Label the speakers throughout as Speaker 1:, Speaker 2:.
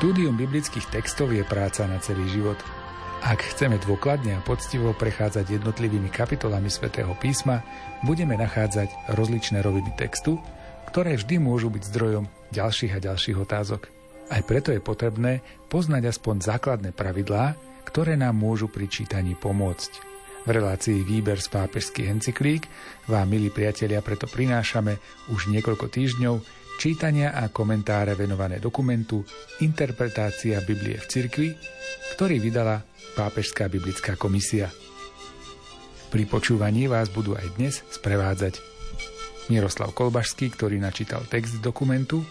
Speaker 1: Štúdium biblických textov je práca na celý život. Ak chceme dôkladne a poctivo prechádzať jednotlivými kapitolami svätého písma, budeme nachádzať rozličné roviny textu, ktoré vždy môžu byť zdrojom ďalších a ďalších otázok. Aj preto je potrebné poznať aspoň základné pravidlá, ktoré nám môžu pri čítaní pomôcť. V relácii Výber z pápežských encyklík vám, milí priatelia, preto prinášame už niekoľko týždňov čítania a komentáre venované dokumentu Interpretácia Biblie v cirkvi, ktorý vydala Pápežská biblická komisia. Pri počúvaní vás budú aj dnes sprevádzať Miroslav Kolbašský, ktorý načítal text dokumentu,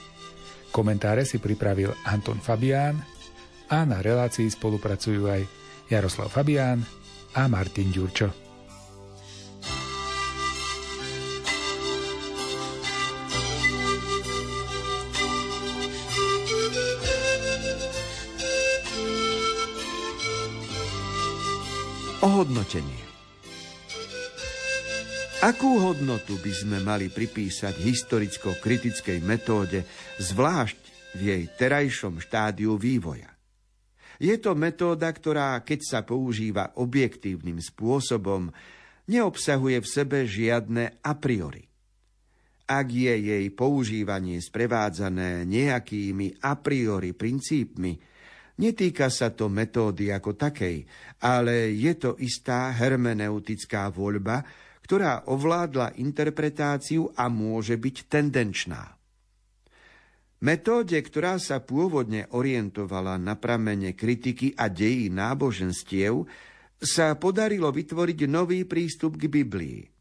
Speaker 1: komentáre si pripravil Anton Fabián a na relácii spolupracujú aj Jaroslav Fabián a Martin Ďurčo.
Speaker 2: Ohodnotenie Akú hodnotu by sme mali pripísať historicko-kritickej metóde, zvlášť v jej terajšom štádiu vývoja? Je to metóda, ktorá, keď sa používa objektívnym spôsobom, neobsahuje v sebe žiadne a priori. Ak je jej používanie sprevádzané nejakými a priori princípmi, Netýka sa to metódy ako takej, ale je to istá hermeneutická voľba, ktorá ovládla interpretáciu a môže byť tendenčná. Metóde, ktorá sa pôvodne orientovala na pramene kritiky a dejí náboženstiev, sa podarilo vytvoriť nový prístup k Biblii –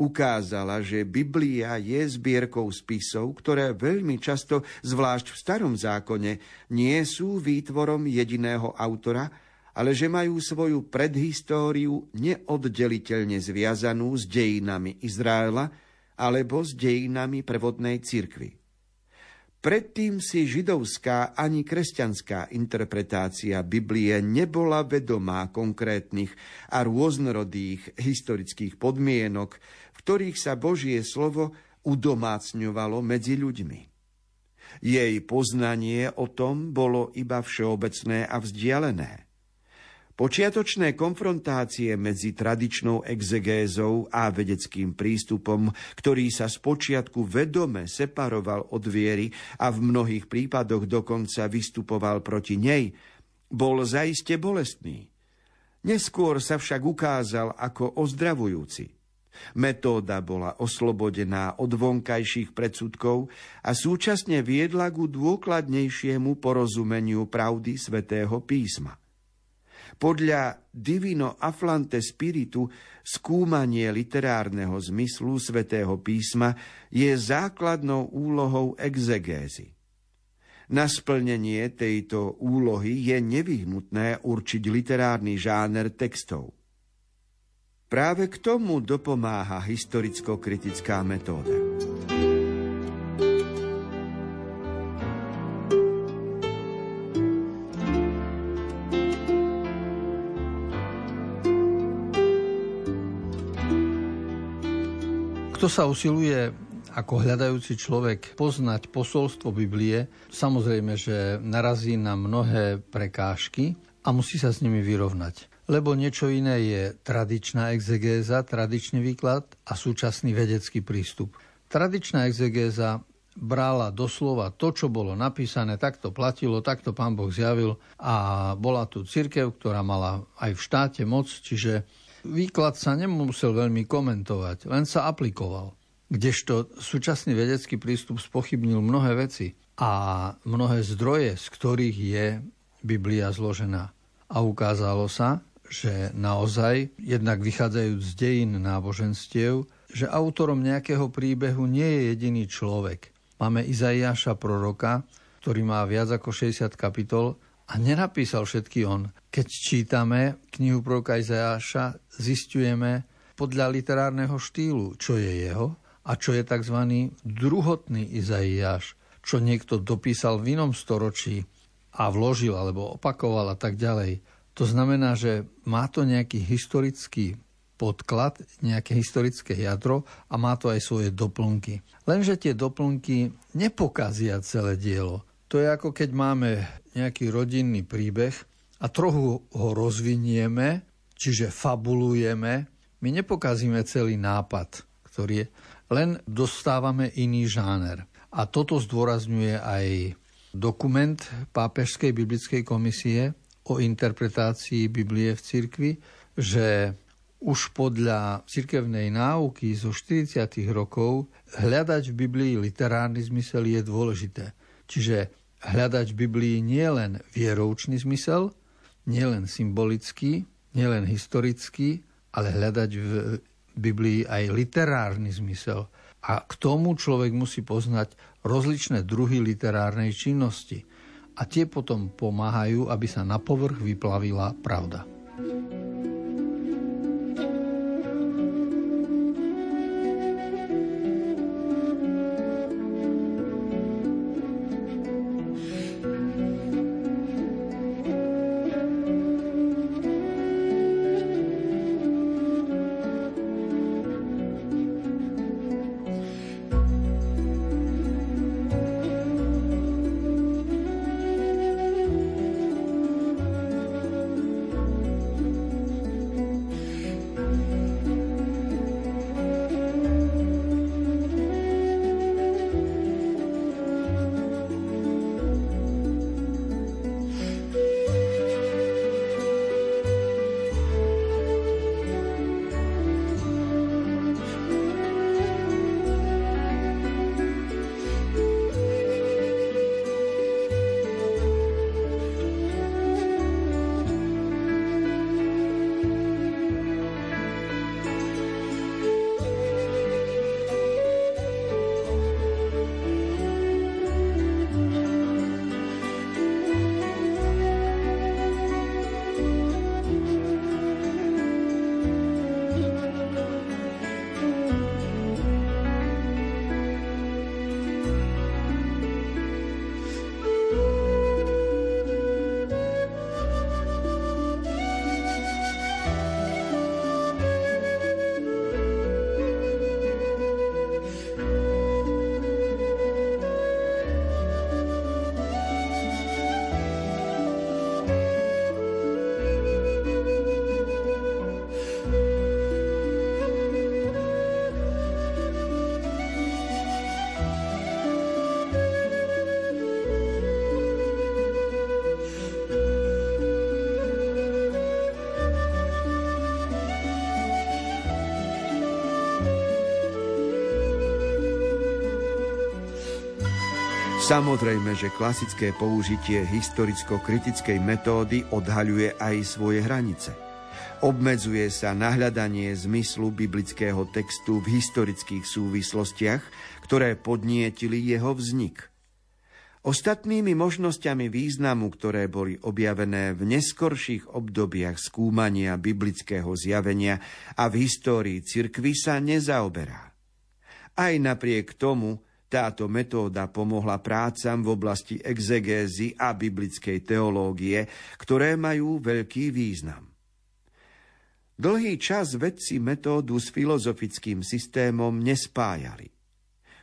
Speaker 2: ukázala, že Biblia je zbierkou spisov, ktoré veľmi často, zvlášť v starom zákone, nie sú výtvorom jediného autora, ale že majú svoju predhistóriu neoddeliteľne zviazanú s dejinami Izraela alebo s dejinami prevodnej cirkvy. Predtým si židovská ani kresťanská interpretácia Biblie nebola vedomá konkrétnych a rôznorodých historických podmienok, ktorých sa Božie slovo udomácňovalo medzi ľuďmi. Jej poznanie o tom bolo iba všeobecné a vzdialené. Počiatočné konfrontácie medzi tradičnou exegézou a vedeckým prístupom, ktorý sa spočiatku vedome separoval od viery a v mnohých prípadoch dokonca vystupoval proti nej, bol zaiste bolestný. Neskôr sa však ukázal ako ozdravujúci – Metóda bola oslobodená od vonkajších predsudkov a súčasne viedla ku dôkladnejšiemu porozumeniu pravdy svätého písma. Podľa Divino Aflante Spiritu skúmanie literárneho zmyslu svätého písma je základnou úlohou exegézy. Na splnenie tejto úlohy je nevyhnutné určiť literárny žáner textov – Práve k tomu dopomáha historicko-kritická metóda.
Speaker 3: Kto sa usiluje ako hľadajúci človek poznať posolstvo Biblie, samozrejme, že narazí na mnohé prekážky a musí sa s nimi vyrovnať lebo niečo iné je tradičná exegéza, tradičný výklad a súčasný vedecký prístup. Tradičná exegéza brala doslova to, čo bolo napísané, tak to platilo, tak to pán Boh zjavil a bola tu církev, ktorá mala aj v štáte moc, čiže výklad sa nemusel veľmi komentovať, len sa aplikoval. Kdežto súčasný vedecký prístup spochybnil mnohé veci a mnohé zdroje, z ktorých je Biblia zložená. A ukázalo sa, že naozaj, jednak vychádzajúc z dejín náboženstiev, že autorom nejakého príbehu nie je jediný človek. Máme Izaiáša proroka, ktorý má viac ako 60 kapitol a nenapísal všetky on. Keď čítame knihu proroka Izaiáša, zistujeme podľa literárneho štýlu, čo je jeho a čo je tzv. druhotný Izaiáš, čo niekto dopísal v inom storočí a vložil alebo opakoval a tak ďalej. To znamená, že má to nejaký historický podklad, nejaké historické jadro a má to aj svoje doplnky. Lenže tie doplnky nepokazia celé dielo. To je ako keď máme nejaký rodinný príbeh a trochu ho rozvinieme, čiže fabulujeme, my nepokazíme celý nápad, ktorý je, len dostávame iný žáner. A toto zdôrazňuje aj dokument Pápežskej biblickej komisie o interpretácii Biblie v cirkvi, že už podľa cirkevnej náuky zo 40. rokov hľadať v Biblii literárny zmysel je dôležité. Čiže hľadať v Biblii nielen vieroučný zmysel, nielen symbolický, nielen historický, ale hľadať v Biblii aj literárny zmysel. A k tomu človek musí poznať rozličné druhy literárnej činnosti. A tie potom pomáhajú, aby sa na povrch vyplavila pravda.
Speaker 2: Samozrejme, že klasické použitie historicko-kritickej metódy odhaľuje aj svoje hranice. Obmedzuje sa na hľadanie zmyslu biblického textu v historických súvislostiach, ktoré podnietili jeho vznik. Ostatnými možnosťami významu, ktoré boli objavené v neskorších obdobiach skúmania biblického zjavenia a v histórii cirkvy sa nezaoberá. Aj napriek tomu, táto metóda pomohla prácam v oblasti exegézy a biblickej teológie, ktoré majú veľký význam. Dlhý čas vedci metódu s filozofickým systémom nespájali.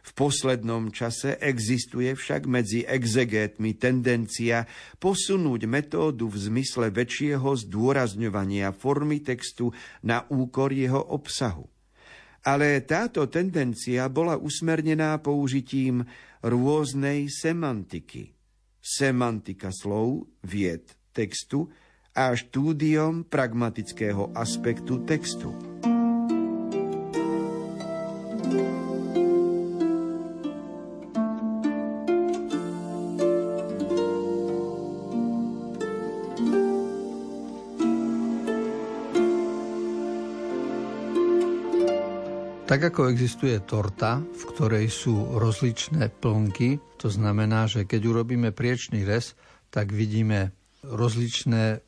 Speaker 2: V poslednom čase existuje však medzi exegétmi tendencia posunúť metódu v zmysle väčšieho zdôrazňovania formy textu na úkor jeho obsahu. Ale táto tendencia bola usmernená použitím rôznej semantiky. Semantika slov, vied, textu a štúdiom pragmatického aspektu textu.
Speaker 3: Tak ako existuje torta, v ktorej sú rozličné plnky, to znamená, že keď urobíme priečný rez, tak vidíme rozličné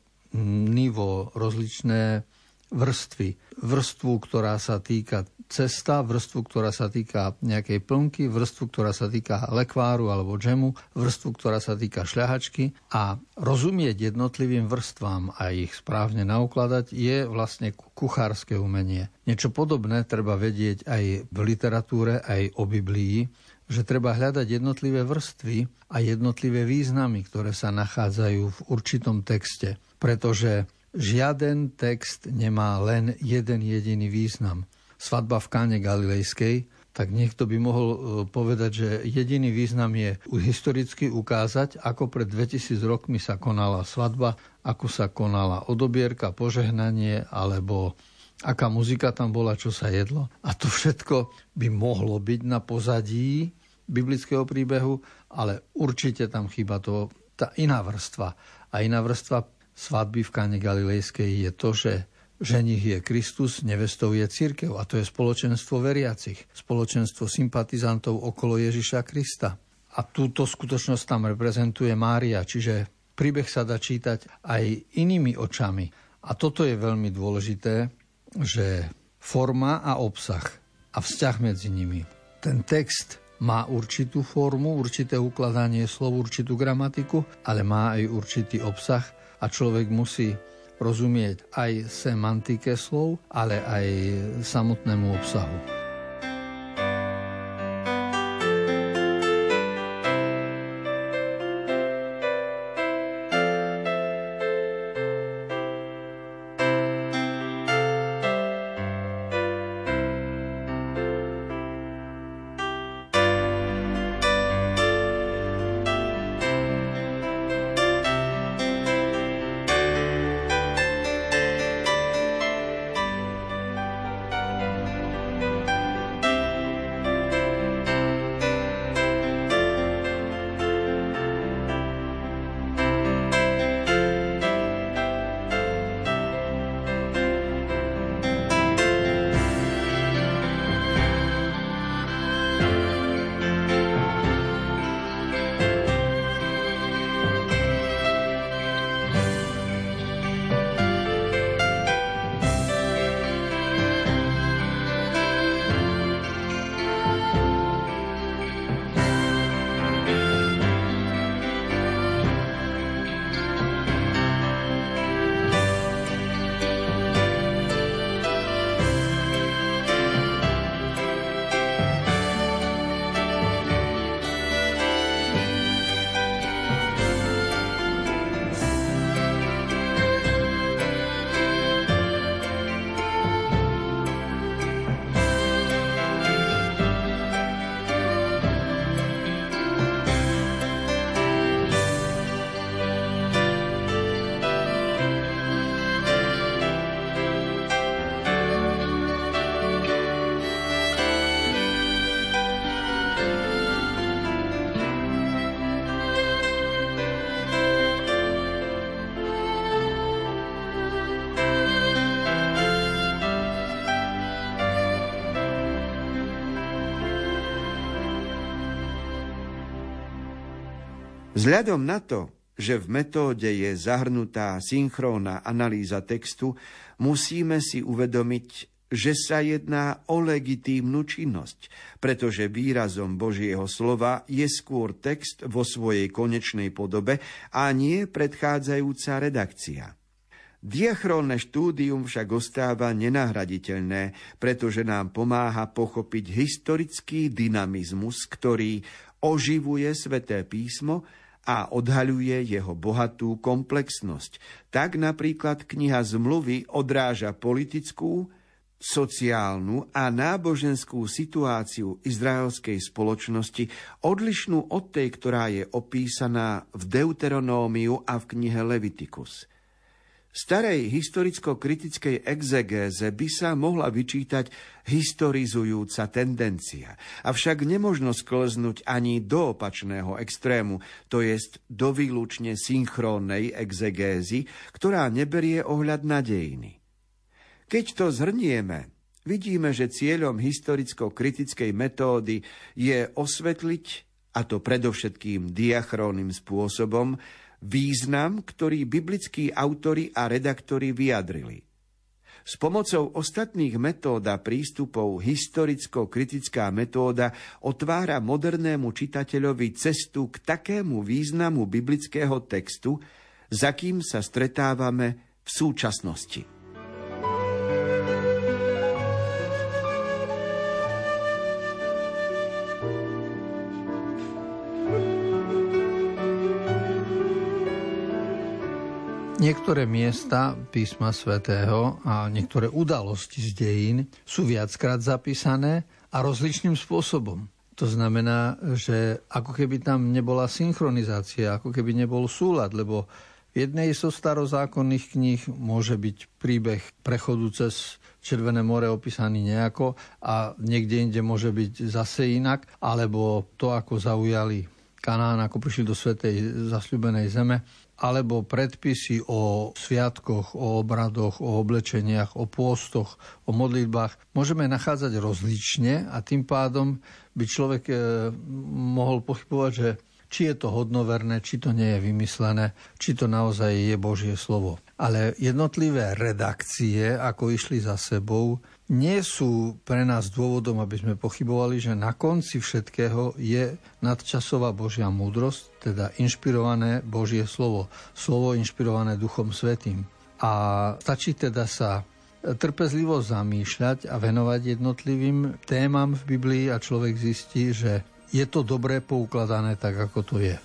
Speaker 3: nivo, rozličné vrstvy. Vrstvu, ktorá sa týka cesta, vrstvu, ktorá sa týka nejakej plnky, vrstvu, ktorá sa týka lekváru alebo džemu, vrstvu, ktorá sa týka šľahačky a rozumieť jednotlivým vrstvám a ich správne naukladať je vlastne kuchárske umenie. Niečo podobné treba vedieť aj v literatúre, aj o Biblii, že treba hľadať jednotlivé vrstvy a jednotlivé významy, ktoré sa nachádzajú v určitom texte, pretože žiaden text nemá len jeden jediný význam. Svadba v Káne Galilejskej, tak niekto by mohol e, povedať, že jediný význam je historicky ukázať, ako pred 2000 rokmi sa konala svadba, ako sa konala odobierka, požehnanie alebo aká muzika tam bola, čo sa jedlo. A to všetko by mohlo byť na pozadí biblického príbehu, ale určite tam chýba to, tá iná vrstva. A iná vrstva svadby v Káne Galilejskej je to, že ženich je Kristus, nevestou je církev a to je spoločenstvo veriacich, spoločenstvo sympatizantov okolo Ježiša Krista. A túto skutočnosť tam reprezentuje Mária, čiže príbeh sa dá čítať aj inými očami. A toto je veľmi dôležité, že forma a obsah a vzťah medzi nimi. Ten text má určitú formu, určité ukladanie slov, určitú gramatiku, ale má aj určitý obsah a človek musí rozumieť aj semantike slov, ale aj samotnému obsahu.
Speaker 2: Vzhľadom na to, že v metóde je zahrnutá synchrónna analýza textu, musíme si uvedomiť, že sa jedná o legitímnu činnosť, pretože výrazom Božieho slova je skôr text vo svojej konečnej podobe a nie predchádzajúca redakcia. Diachrónne štúdium však ostáva nenahraditeľné, pretože nám pomáha pochopiť historický dynamizmus, ktorý oživuje sveté písmo a odhaľuje jeho bohatú komplexnosť. Tak napríklad kniha zmluvy odráža politickú, sociálnu a náboženskú situáciu izraelskej spoločnosti odlišnú od tej, ktorá je opísaná v Deuteronómiu a v knihe Leviticus. Starej historicko-kritickej exegéze by sa mohla vyčítať historizujúca tendencia, avšak nemožno sklznúť ani do opačného extrému, to jest do výlučne synchrónnej exegézy, ktorá neberie ohľad na dejiny. Keď to zhrnieme, vidíme, že cieľom historicko-kritickej metódy je osvetliť, a to predovšetkým diachrónnym spôsobom, význam, ktorý biblickí autory a redaktori vyjadrili. S pomocou ostatných metód a prístupov historicko-kritická metóda otvára modernému čitateľovi cestu k takému významu biblického textu, za kým sa stretávame v súčasnosti.
Speaker 3: Niektoré miesta písma svätého a niektoré udalosti z dejín sú viackrát zapísané a rozličným spôsobom. To znamená, že ako keby tam nebola synchronizácia, ako keby nebol súlad, lebo v jednej zo starozákonných kníh môže byť príbeh prechodu cez Červené more opísaný nejako a niekde inde môže byť zase inak, alebo to, ako zaujali Kanán, ako prišli do svetej zasľubenej zeme, alebo predpisy o sviatkoch, o obradoch, o oblečeniach, o pôstoch, o modlitbách môžeme nachádzať rozlične a tým pádom by človek e, mohol pochybovať, že či je to hodnoverné, či to nie je vymyslené, či to naozaj je Božie slovo. Ale jednotlivé redakcie, ako išli za sebou, nie sú pre nás dôvodom, aby sme pochybovali, že na konci všetkého je nadčasová Božia múdrosť, teda inšpirované Božie slovo, slovo inšpirované Duchom Svetým. A stačí teda sa trpezlivo zamýšľať a venovať jednotlivým témam v Biblii a človek zistí, že je to dobré poukladané tak, ako to je.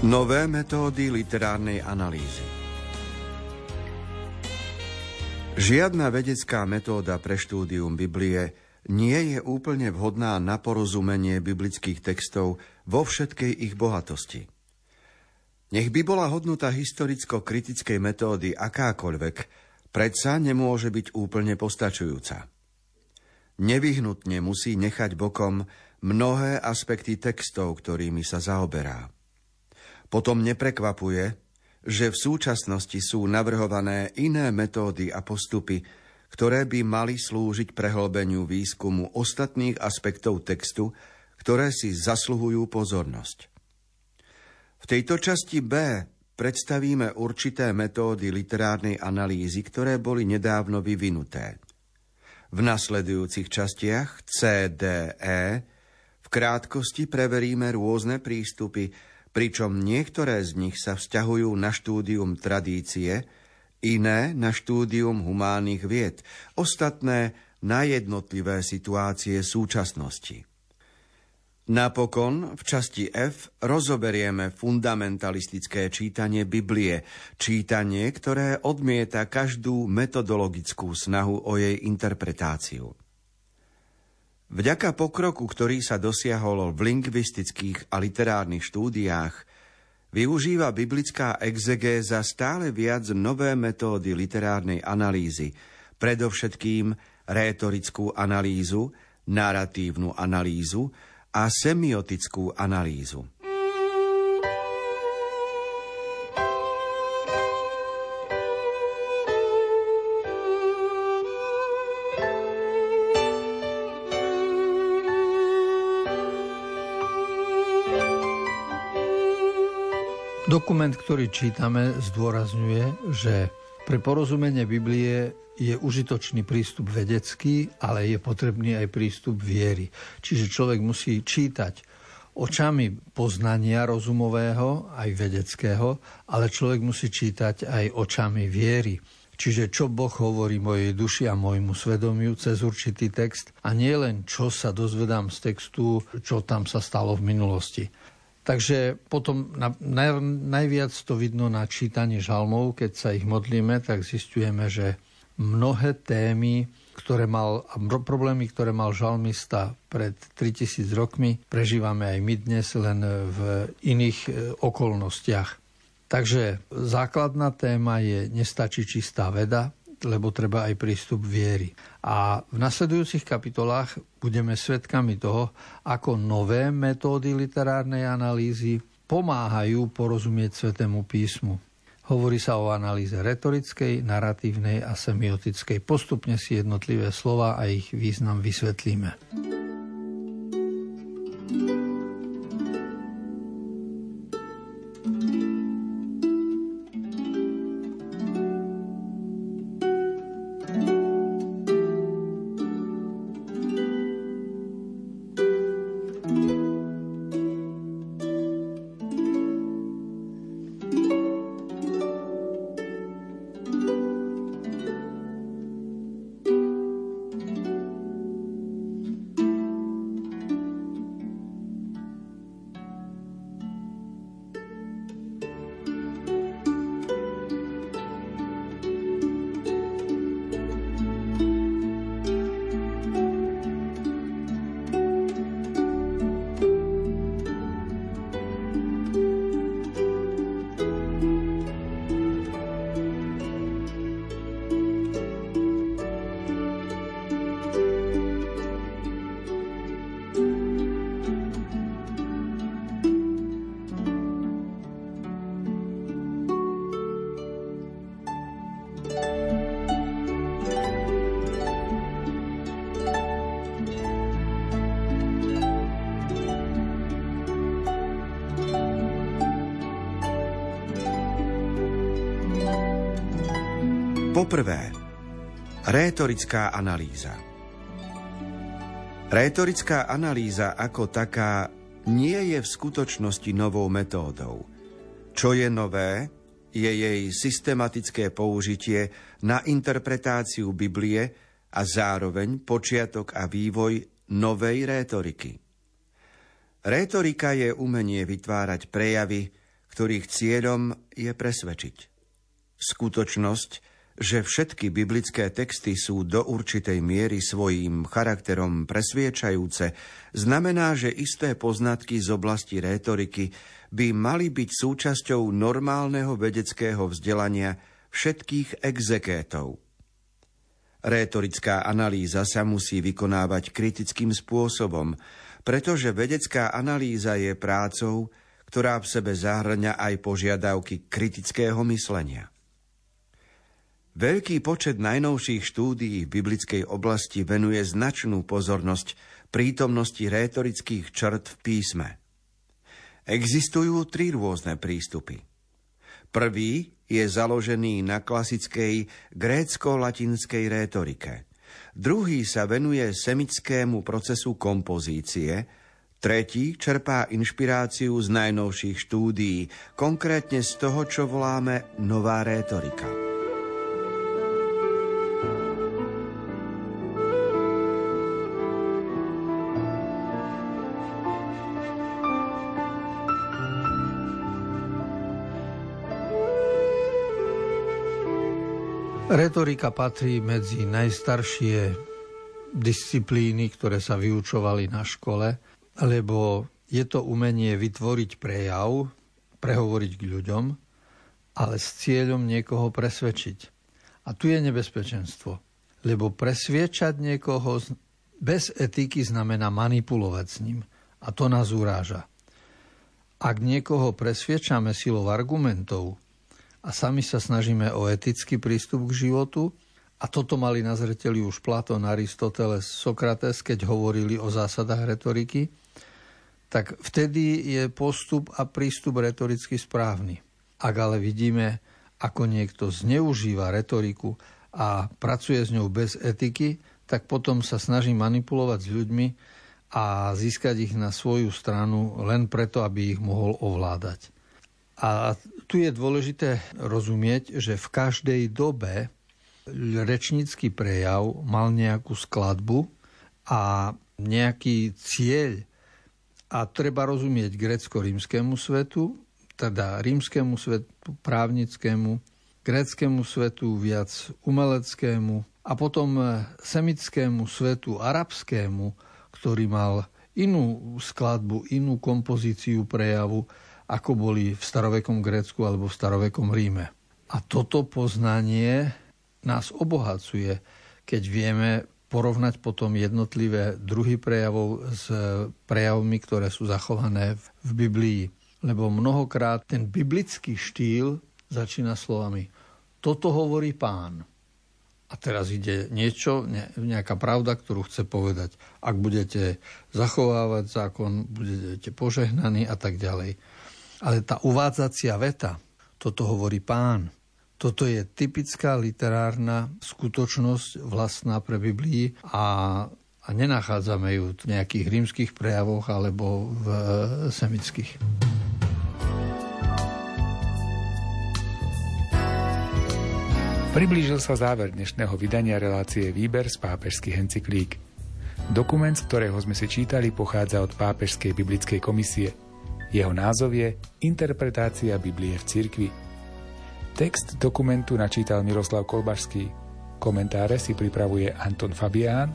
Speaker 2: Nové metódy literárnej analýzy Žiadna vedecká metóda pre štúdium Biblie nie je úplne vhodná na porozumenie biblických textov vo všetkej ich bohatosti. Nech by bola hodnota historicko-kritickej metódy akákoľvek, predsa nemôže byť úplne postačujúca. Nevyhnutne musí nechať bokom mnohé aspekty textov, ktorými sa zaoberá. Potom neprekvapuje, že v súčasnosti sú navrhované iné metódy a postupy, ktoré by mali slúžiť prehlbeniu výskumu ostatných aspektov textu, ktoré si zasluhujú pozornosť. V tejto časti B predstavíme určité metódy literárnej analýzy, ktoré boli nedávno vyvinuté. V nasledujúcich častiach C, D, E v krátkosti preveríme rôzne prístupy, pričom niektoré z nich sa vzťahujú na štúdium tradície, iné na štúdium humánnych vied, ostatné na jednotlivé situácie súčasnosti. Napokon v časti F rozoberieme fundamentalistické čítanie Biblie, čítanie, ktoré odmieta každú metodologickú snahu o jej interpretáciu. Vďaka pokroku, ktorý sa dosiahol v lingvistických a literárnych štúdiách, využíva biblická exegéza stále viac nové metódy literárnej analýzy, predovšetkým rétorickú analýzu, narratívnu analýzu, a semiotickú analýzu.
Speaker 3: Dokument, ktorý čítame, zdôrazňuje, že pre porozumenie Biblie je užitočný prístup vedecký, ale je potrebný aj prístup viery. Čiže človek musí čítať očami poznania rozumového, aj vedeckého, ale človek musí čítať aj očami viery. Čiže čo Boh hovorí mojej duši a môjmu svedomiu cez určitý text a nie len čo sa dozvedám z textu, čo tam sa stalo v minulosti. Takže potom na, na, najviac to vidno na čítanie žalmov, keď sa ich modlíme, tak zistujeme, že mnohé témy, ktoré mal, a problémy, ktoré mal žalmista pred 3000 rokmi, prežívame aj my dnes len v iných e, okolnostiach. Takže základná téma je nestačí čistá veda, lebo treba aj prístup viery. A v nasledujúcich kapitolách budeme svedkami toho, ako nové metódy literárnej analýzy pomáhajú porozumieť Svetému písmu. Hovorí sa o analýze retorickej, naratívnej a semiotickej. Postupne si jednotlivé slova a ich význam vysvetlíme.
Speaker 2: Poprvé, rétorická analýza. Rétorická analýza ako taká nie je v skutočnosti novou metódou. Čo je nové, je jej systematické použitie na interpretáciu Biblie a zároveň počiatok a vývoj novej rétoriky. Rétorika je umenie vytvárať prejavy, ktorých cieľom je presvedčiť. Skutočnosť, že všetky biblické texty sú do určitej miery svojím charakterom presviečajúce, znamená, že isté poznatky z oblasti rétoriky by mali byť súčasťou normálneho vedeckého vzdelania všetkých exekétov. Rétorická analýza sa musí vykonávať kritickým spôsobom, pretože vedecká analýza je prácou, ktorá v sebe zahrňa aj požiadavky kritického myslenia. Veľký počet najnovších štúdií v biblickej oblasti venuje značnú pozornosť prítomnosti rétorických črt v písme. Existujú tri rôzne prístupy. Prvý je založený na klasickej grécko-latinskej rétorike. Druhý sa venuje semickému procesu kompozície, Tretí čerpá inšpiráciu z najnovších štúdií, konkrétne z toho, čo voláme nová rétorika.
Speaker 3: Retorika patrí medzi najstaršie disciplíny, ktoré sa vyučovali na škole, lebo je to umenie vytvoriť prejav, prehovoriť k ľuďom, ale s cieľom niekoho presvedčiť. A tu je nebezpečenstvo, lebo presviečať niekoho bez etiky znamená manipulovať s ním. A to nás uráža. Ak niekoho presviečame silou argumentov, a sami sa snažíme o etický prístup k životu. A toto mali na zreteli už Platón, Aristoteles, Sokrates, keď hovorili o zásadách retoriky, tak vtedy je postup a prístup retoricky správny. Ak ale vidíme, ako niekto zneužíva retoriku a pracuje s ňou bez etiky, tak potom sa snaží manipulovať s ľuďmi a získať ich na svoju stranu len preto, aby ich mohol ovládať. A tu je dôležité rozumieť, že v každej dobe rečnícky prejav mal nejakú skladbu a nejaký cieľ. A treba rozumieť grecko-rímskému svetu, teda rímskému svetu, právnickému, gréckému svetu, viac umeleckému a potom semickému svetu, arabskému, ktorý mal inú skladbu, inú kompozíciu prejavu ako boli v starovekom Grécku alebo v starovekom Ríme. A toto poznanie nás obohacuje, keď vieme porovnať potom jednotlivé druhy prejavov s prejavmi, ktoré sú zachované v Biblii. Lebo mnohokrát ten biblický štýl začína slovami toto hovorí pán. A teraz ide niečo, nejaká pravda, ktorú chce povedať. Ak budete zachovávať zákon, budete požehnaní a tak ďalej. Ale tá uvádzacia veta, toto hovorí pán, toto je typická literárna skutočnosť vlastná pre Biblii a, a nenachádzame ju v nejakých rímskych prejavoch alebo v e, semických.
Speaker 1: Priblížil sa záver dnešného vydania relácie Výber z pápežských encyklík. Dokument, z ktorého sme si čítali, pochádza od Pápežskej biblickej komisie – jeho názov je Interpretácia Biblie v cirkvi. Text dokumentu načítal Miroslav Kolbašský. Komentáre si pripravuje Anton Fabián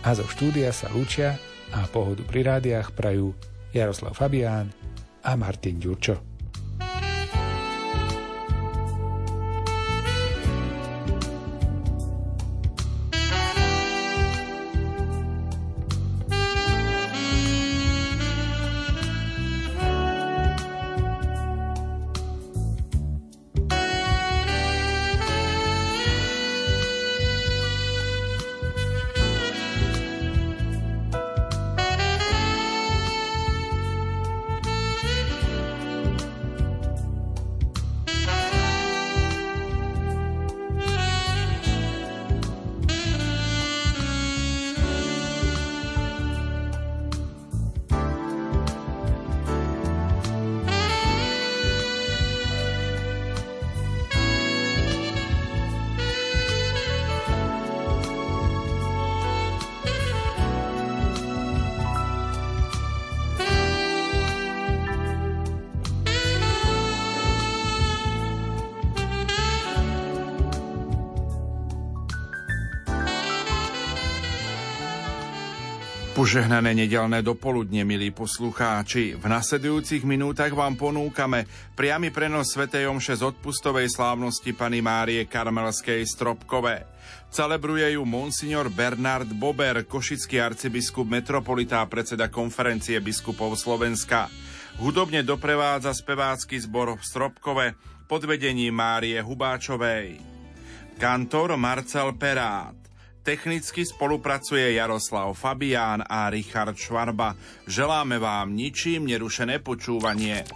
Speaker 1: a zo štúdia sa lúčia a pohodu pri rádiách prajú Jaroslav Fabián a Martin Ďurčo.
Speaker 4: Požehnané nedelné dopoludne, milí poslucháči. V nasledujúcich minútach vám ponúkame priamy prenos Sv. Omše z odpustovej slávnosti Pany Márie Karmelskej Stropkové. Celebruje ju monsignor Bernard Bober, košický arcibiskup metropolitá predseda konferencie biskupov Slovenska. Hudobne doprevádza spevácky zbor v Stropkove pod vedením Márie Hubáčovej. Kantor Marcel Perát. Technicky spolupracuje Jaroslav Fabián a Richard Švarba. Želáme vám ničím nerušené počúvanie.